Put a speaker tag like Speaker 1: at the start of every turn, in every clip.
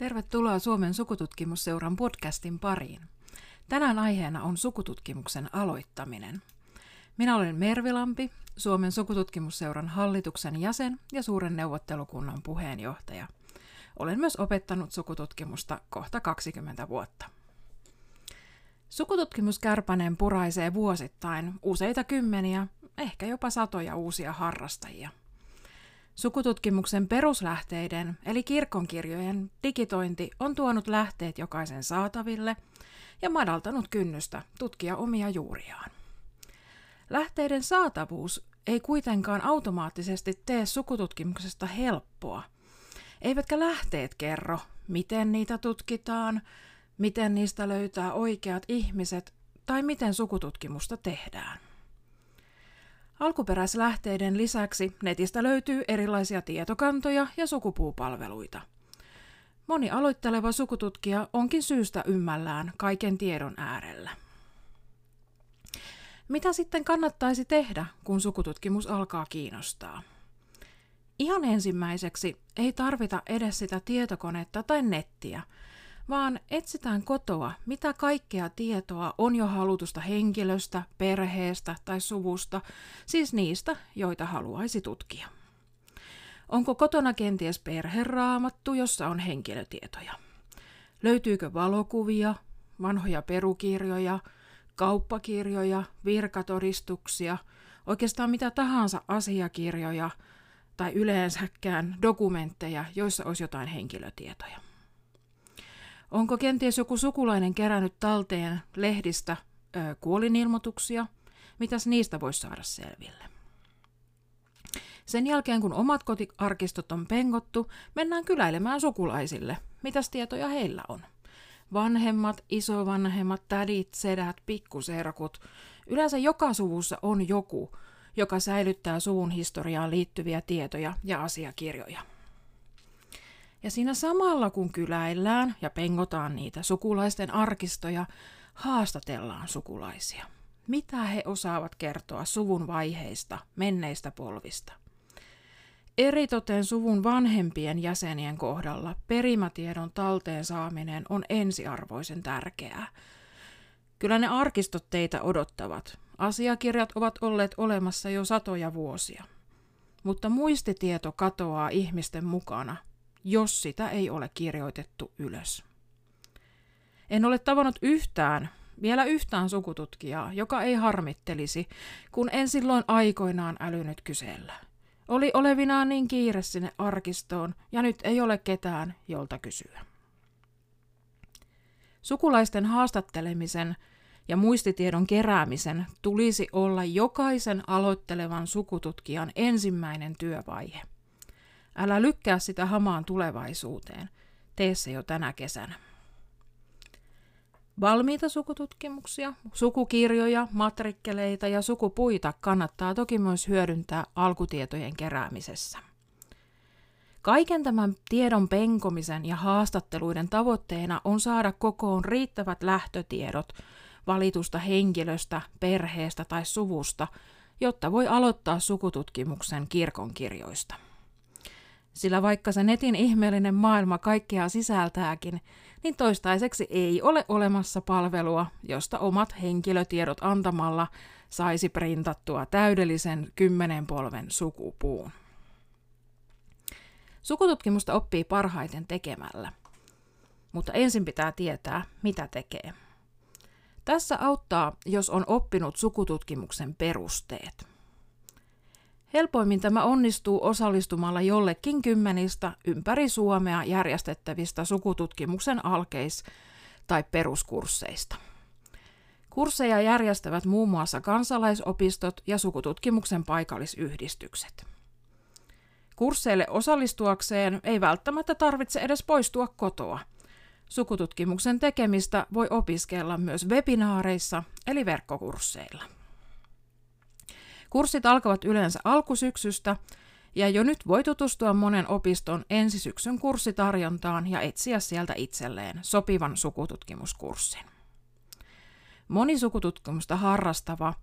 Speaker 1: Tervetuloa Suomen sukututkimusseuran podcastin pariin. Tänään aiheena on sukututkimuksen aloittaminen. Minä olen Mervilampi, Suomen sukututkimusseuran hallituksen jäsen ja suuren neuvottelukunnan puheenjohtaja. Olen myös opettanut sukututkimusta kohta 20 vuotta. Sukututkimuskärpäneen puraisee vuosittain useita kymmeniä, ehkä jopa satoja uusia harrastajia – Sukututkimuksen peruslähteiden eli kirkonkirjojen digitointi on tuonut lähteet jokaisen saataville ja madaltanut kynnystä tutkia omia juuriaan. Lähteiden saatavuus ei kuitenkaan automaattisesti tee sukututkimuksesta helppoa. Eivätkä lähteet kerro, miten niitä tutkitaan, miten niistä löytää oikeat ihmiset tai miten sukututkimusta tehdään. Alkuperäislähteiden lisäksi netistä löytyy erilaisia tietokantoja ja sukupuupalveluita. Moni aloitteleva sukututkija onkin syystä ymmällään kaiken tiedon äärellä. Mitä sitten kannattaisi tehdä, kun sukututkimus alkaa kiinnostaa? Ihan ensimmäiseksi ei tarvita edes sitä tietokonetta tai nettiä – vaan etsitään kotoa, mitä kaikkea tietoa on jo halutusta henkilöstä, perheestä tai suvusta, siis niistä, joita haluaisi tutkia. Onko kotona kenties perheraamattu, jossa on henkilötietoja? Löytyykö valokuvia, vanhoja perukirjoja, kauppakirjoja, virkatodistuksia, oikeastaan mitä tahansa asiakirjoja tai yleensäkään dokumentteja, joissa olisi jotain henkilötietoja? Onko kenties joku sukulainen kerännyt talteen lehdistä ö, kuolinilmoituksia? Mitäs niistä voisi saada selville? Sen jälkeen, kun omat kotiarkistot on pengottu, mennään kyläilemään sukulaisille. Mitäs tietoja heillä on? Vanhemmat, isovanhemmat, tädit, sedät, pikkuserkut. Yleensä joka suvussa on joku, joka säilyttää suvun historiaan liittyviä tietoja ja asiakirjoja. Ja siinä samalla kun kyläillään ja pengotaan niitä sukulaisten arkistoja, haastatellaan sukulaisia. Mitä he osaavat kertoa suvun vaiheista, menneistä polvista? Eritoten suvun vanhempien jäsenien kohdalla perimätiedon talteen saaminen on ensiarvoisen tärkeää. Kyllä ne arkistot teitä odottavat. Asiakirjat ovat olleet olemassa jo satoja vuosia. Mutta muistitieto katoaa ihmisten mukana – jos sitä ei ole kirjoitettu ylös. En ole tavannut yhtään, vielä yhtään sukututkijaa, joka ei harmittelisi, kun en silloin aikoinaan älynyt kysellä. Oli olevinaan niin kiire sinne arkistoon, ja nyt ei ole ketään, jolta kysyä. Sukulaisten haastattelemisen ja muistitiedon keräämisen tulisi olla jokaisen aloittelevan sukututkijan ensimmäinen työvaihe – Älä lykkää sitä hamaan tulevaisuuteen. Tee se jo tänä kesänä. Valmiita sukututkimuksia, sukukirjoja, matrikkeleita ja sukupuita kannattaa toki myös hyödyntää alkutietojen keräämisessä. Kaiken tämän tiedon penkomisen ja haastatteluiden tavoitteena on saada kokoon riittävät lähtötiedot valitusta henkilöstä, perheestä tai suvusta, jotta voi aloittaa sukututkimuksen kirkonkirjoista. Sillä vaikka se netin ihmeellinen maailma kaikkea sisältääkin, niin toistaiseksi ei ole olemassa palvelua, josta omat henkilötiedot antamalla saisi printattua täydellisen kymmenen polven sukupuun. Sukututkimusta oppii parhaiten tekemällä, mutta ensin pitää tietää, mitä tekee. Tässä auttaa, jos on oppinut sukututkimuksen perusteet. Helpoimmin tämä onnistuu osallistumalla jollekin kymmenistä ympäri Suomea järjestettävistä sukututkimuksen alkeis- tai peruskursseista. Kursseja järjestävät muun muassa kansalaisopistot ja sukututkimuksen paikallisyhdistykset. Kursseille osallistuakseen ei välttämättä tarvitse edes poistua kotoa. Sukututkimuksen tekemistä voi opiskella myös webinaareissa eli verkkokursseilla. Kurssit alkavat yleensä alkusyksystä, ja jo nyt voi tutustua monen opiston ensisyksyn kurssitarjontaan ja etsiä sieltä itselleen sopivan sukututkimuskurssin. Moni sukututkimusta harrastava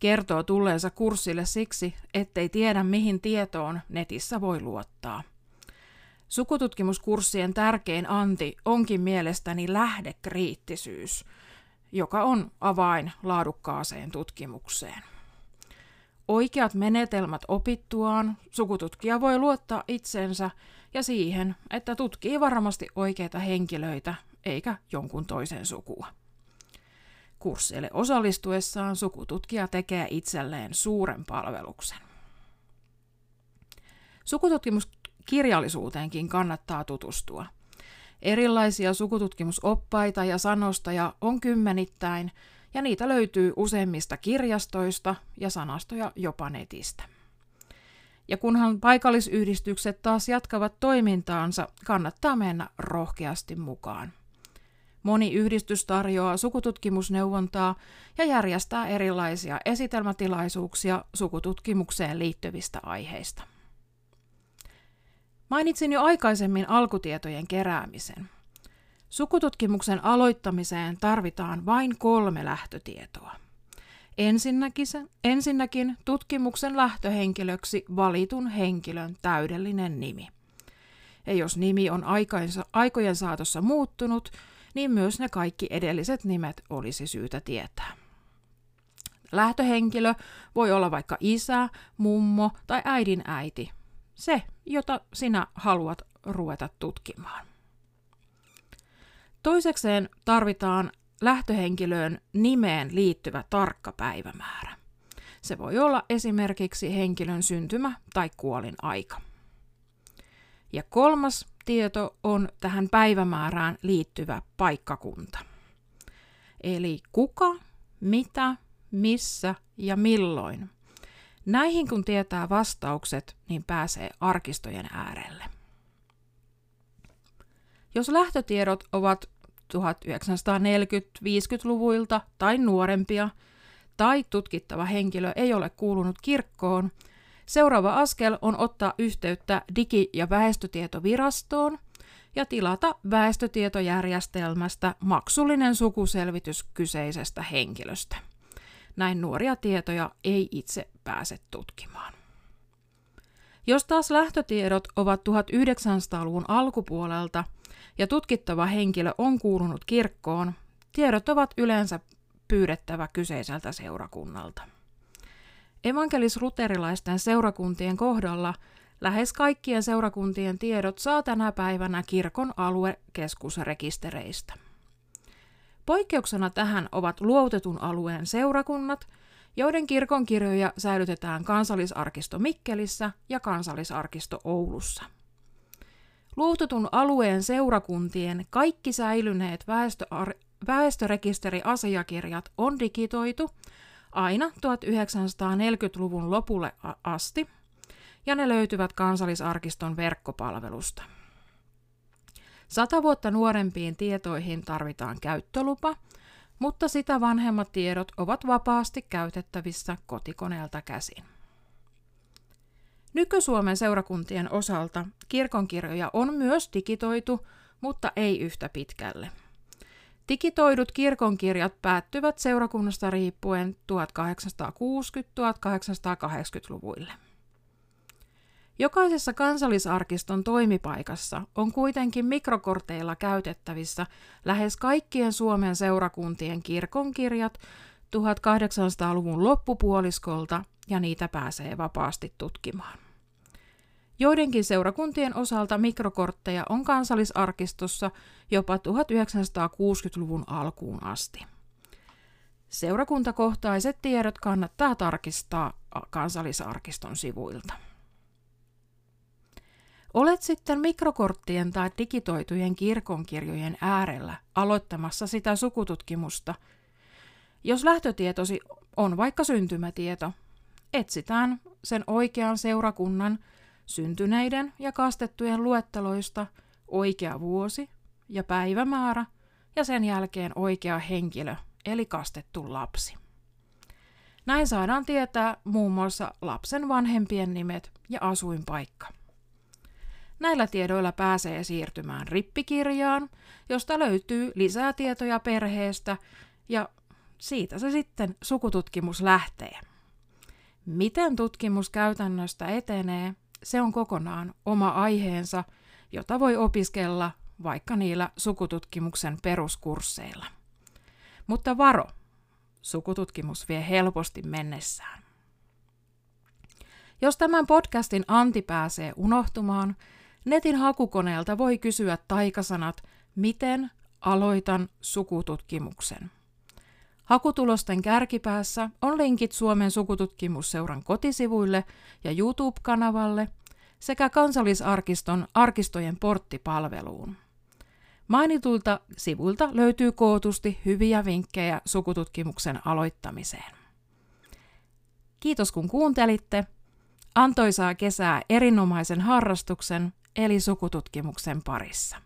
Speaker 1: kertoo tulleensa kurssille siksi, ettei tiedä mihin tietoon netissä voi luottaa. Sukututkimuskurssien tärkein anti onkin mielestäni lähdekriittisyys, joka on avain laadukkaaseen tutkimukseen. Oikeat menetelmät opittuaan sukututkija voi luottaa itsensä ja siihen, että tutkii varmasti oikeita henkilöitä eikä jonkun toisen sukua. Kursseille osallistuessaan sukututkija tekee itselleen suuren palveluksen. Sukututkimuskirjallisuuteenkin kannattaa tutustua. Erilaisia sukututkimusoppaita ja sanostoja on kymmenittäin, ja niitä löytyy useimmista kirjastoista ja sanastoja jopa netistä. Ja kunhan paikallisyhdistykset taas jatkavat toimintaansa, kannattaa mennä rohkeasti mukaan. Moni yhdistys tarjoaa sukututkimusneuvontaa ja järjestää erilaisia esitelmätilaisuuksia sukututkimukseen liittyvistä aiheista. Mainitsin jo aikaisemmin alkutietojen keräämisen. Sukututkimuksen aloittamiseen tarvitaan vain kolme lähtötietoa. Ensinnäkin, ensinnäkin tutkimuksen lähtöhenkilöksi valitun henkilön täydellinen nimi. Ja jos nimi on aikojen saatossa muuttunut, niin myös ne kaikki edelliset nimet olisi syytä tietää. Lähtöhenkilö voi olla vaikka isä, mummo tai äidin äiti, se, jota sinä haluat ruveta tutkimaan. Toisekseen tarvitaan lähtöhenkilöön nimeen liittyvä tarkka päivämäärä. Se voi olla esimerkiksi henkilön syntymä tai kuolin aika. Ja kolmas tieto on tähän päivämäärään liittyvä paikkakunta. Eli kuka, mitä, missä ja milloin. Näihin kun tietää vastaukset, niin pääsee arkistojen äärelle. Jos lähtötiedot ovat 1940-50-luvuilta tai nuorempia, tai tutkittava henkilö ei ole kuulunut kirkkoon, seuraava askel on ottaa yhteyttä Digi- ja väestötietovirastoon ja tilata väestötietojärjestelmästä maksullinen sukuselvitys kyseisestä henkilöstä. Näin nuoria tietoja ei itse pääse tutkimaan. Jos taas lähtötiedot ovat 1900-luvun alkupuolelta ja tutkittava henkilö on kuulunut kirkkoon, tiedot ovat yleensä pyydettävä kyseiseltä seurakunnalta. Evankelis-luterilaisten seurakuntien kohdalla lähes kaikkien seurakuntien tiedot saa tänä päivänä kirkon aluekeskusrekistereistä. Poikkeuksena tähän ovat luotetun alueen seurakunnat, joiden kirkonkirjoja säilytetään kansallisarkisto Mikkelissä ja kansallisarkisto Oulussa. Luotetun alueen seurakuntien kaikki säilyneet väestöar- väestörekisteriasiakirjat on digitoitu aina 1940-luvun lopulle asti, ja ne löytyvät kansallisarkiston verkkopalvelusta. Sata vuotta nuorempiin tietoihin tarvitaan käyttölupa, mutta sitä vanhemmat tiedot ovat vapaasti käytettävissä kotikoneelta käsin. Nyky-Suomen seurakuntien osalta kirkonkirjoja on myös digitoitu, mutta ei yhtä pitkälle. Digitoidut kirkonkirjat päättyvät seurakunnasta riippuen 1860-1880-luvuille. Jokaisessa kansallisarkiston toimipaikassa on kuitenkin mikrokorteilla käytettävissä lähes kaikkien Suomen seurakuntien kirkonkirjat 1800-luvun loppupuoliskolta ja niitä pääsee vapaasti tutkimaan. Joidenkin seurakuntien osalta mikrokortteja on kansallisarkistossa jopa 1960-luvun alkuun asti. Seurakuntakohtaiset tiedot kannattaa tarkistaa kansallisarkiston sivuilta. Olet sitten mikrokorttien tai digitoitujen kirkonkirjojen äärellä aloittamassa sitä sukututkimusta. Jos lähtötietosi on vaikka syntymätieto, etsitään sen oikean seurakunnan syntyneiden ja kastettujen luetteloista oikea vuosi ja päivämäärä ja sen jälkeen oikea henkilö eli kastettu lapsi. Näin saadaan tietää muun muassa lapsen vanhempien nimet ja asuinpaikka. Näillä tiedoilla pääsee siirtymään rippikirjaan, josta löytyy lisää tietoja perheestä ja siitä se sitten sukututkimus lähtee. Miten tutkimus käytännöstä etenee, se on kokonaan oma aiheensa jota voi opiskella vaikka niillä sukututkimuksen peruskursseilla. Mutta varo, sukututkimus vie helposti mennessään. Jos tämän podcastin anti pääsee unohtumaan, netin hakukoneelta voi kysyä taikasanat Miten aloitan sukututkimuksen? Hakutulosten kärkipäässä on linkit Suomen sukututkimusseuran kotisivuille ja YouTube-kanavalle sekä kansallisarkiston arkistojen porttipalveluun. Mainitulta sivuilta löytyy kootusti hyviä vinkkejä sukututkimuksen aloittamiseen. Kiitos kun kuuntelitte. Antoisaa kesää erinomaisen harrastuksen eli sukututkimuksen parissa.